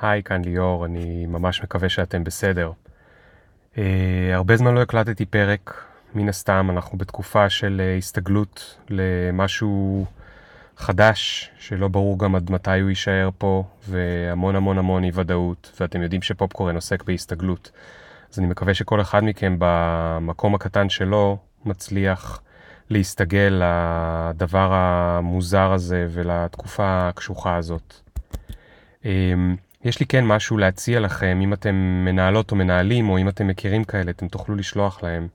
היי, כאן ליאור, אני ממש מקווה שאתם בסדר. Uh, הרבה זמן לא הקלטתי פרק, מן הסתם אנחנו בתקופה של uh, הסתגלות למשהו חדש, שלא ברור גם עד מתי הוא יישאר פה, והמון המון המון אי ודאות, ואתם יודעים שפופקורן עוסק בהסתגלות. אז אני מקווה שכל אחד מכם במקום הקטן שלו מצליח להסתגל לדבר המוזר הזה ולתקופה הקשוחה הזאת. Um, יש לי כן משהו להציע לכם, אם אתם מנהלות או מנהלים, או אם אתם מכירים כאלה, אתם תוכלו לשלוח להם.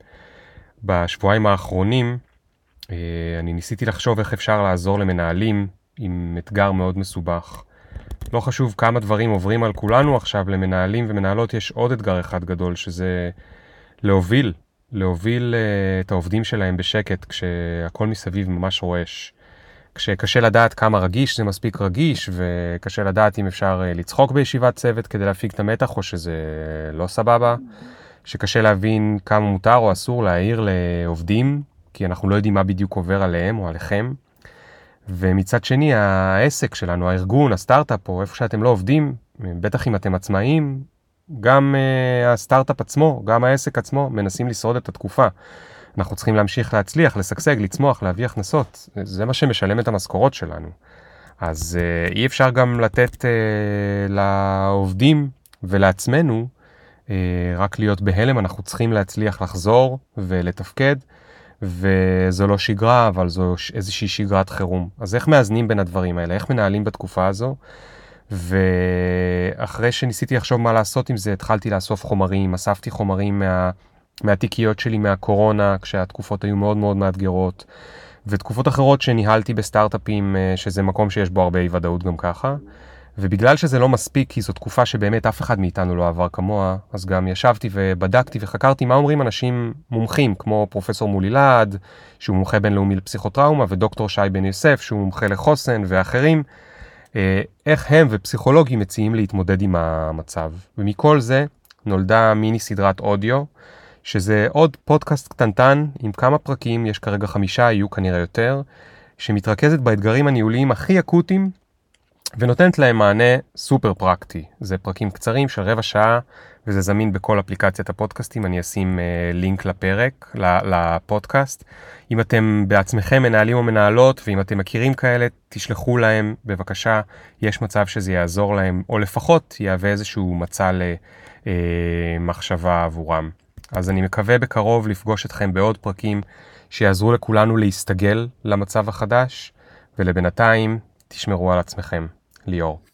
בשבועיים האחרונים, אה, אני ניסיתי לחשוב איך אפשר לעזור למנהלים עם אתגר מאוד מסובך. לא חשוב כמה דברים עוברים על כולנו עכשיו, למנהלים ומנהלות יש עוד אתגר אחד גדול, שזה להוביל, להוביל אה, את העובדים שלהם בשקט, כשהכל מסביב ממש רועש. כשקשה לדעת כמה רגיש זה מספיק רגיש, וקשה לדעת אם אפשר אה, לצחוק בישיבת צוות כדי להפיג את המתח, או שזה לא סבבה. שקשה להבין כמה מותר או אסור להעיר לעובדים, כי אנחנו לא יודעים מה בדיוק עובר עליהם או עליכם. ומצד שני, העסק שלנו, הארגון, הסטארט-אפ, או איפה שאתם לא עובדים, בטח אם אתם עצמאים, גם uh, הסטארט-אפ עצמו, גם העסק עצמו, מנסים לשרוד את התקופה. אנחנו צריכים להמשיך להצליח, לשגשג, לצמוח, להביא הכנסות. זה מה שמשלם את המשכורות שלנו. אז uh, אי אפשר גם לתת uh, לעובדים ולעצמנו uh, רק להיות בהלם, אנחנו צריכים להצליח לחזור ולתפקד, וזו לא שגרה, אבל זו איזושהי שגרת חירום. אז איך מאזנים בין הדברים האלה? איך מנהלים בתקופה הזו? ואחרי שניסיתי לחשוב מה לעשות עם זה, התחלתי לאסוף חומרים, אספתי חומרים מה... מהתיקיות שלי מהקורונה, כשהתקופות היו מאוד מאוד מאתגרות, ותקופות אחרות שניהלתי בסטארט-אפים, אה, שזה מקום שיש בו הרבה אי ודאות גם ככה. ובגלל שזה לא מספיק, כי זו תקופה שבאמת אף אחד מאיתנו לא עבר כמוה, אז גם ישבתי ובדקתי וחקרתי מה אומרים אנשים מומחים, כמו פרופסור מולי להד, שהוא מומחה בינלאומי לפסיכוטראומה, ודוקטור שי בן יוסף, שהוא מומחה לחוסן, ואחרים, אה, איך הם ופסיכולוגים מציעים להתמודד עם המצב. ומכל זה נולדה מיני סדרת אודיו, שזה עוד פודקאסט קטנטן עם כמה פרקים, יש כרגע חמישה, יהיו כנראה יותר, שמתרכזת באתגרים הניהוליים הכי אקוטיים ונותנת להם מענה סופר פרקטי. זה פרקים קצרים של רבע שעה, וזה זמין בכל אפליקציית הפודקאסטים, אני אשים uh, לינק לפרק, לפודקאסט. אם אתם בעצמכם מנהלים או מנהלות, ואם אתם מכירים כאלה, תשלחו להם בבקשה, יש מצב שזה יעזור להם, או לפחות יהווה איזשהו מצע למחשבה אה, עבורם. אז אני מקווה בקרוב לפגוש אתכם בעוד פרקים שיעזרו לכולנו להסתגל למצב החדש, ולבינתיים תשמרו על עצמכם. ליאור.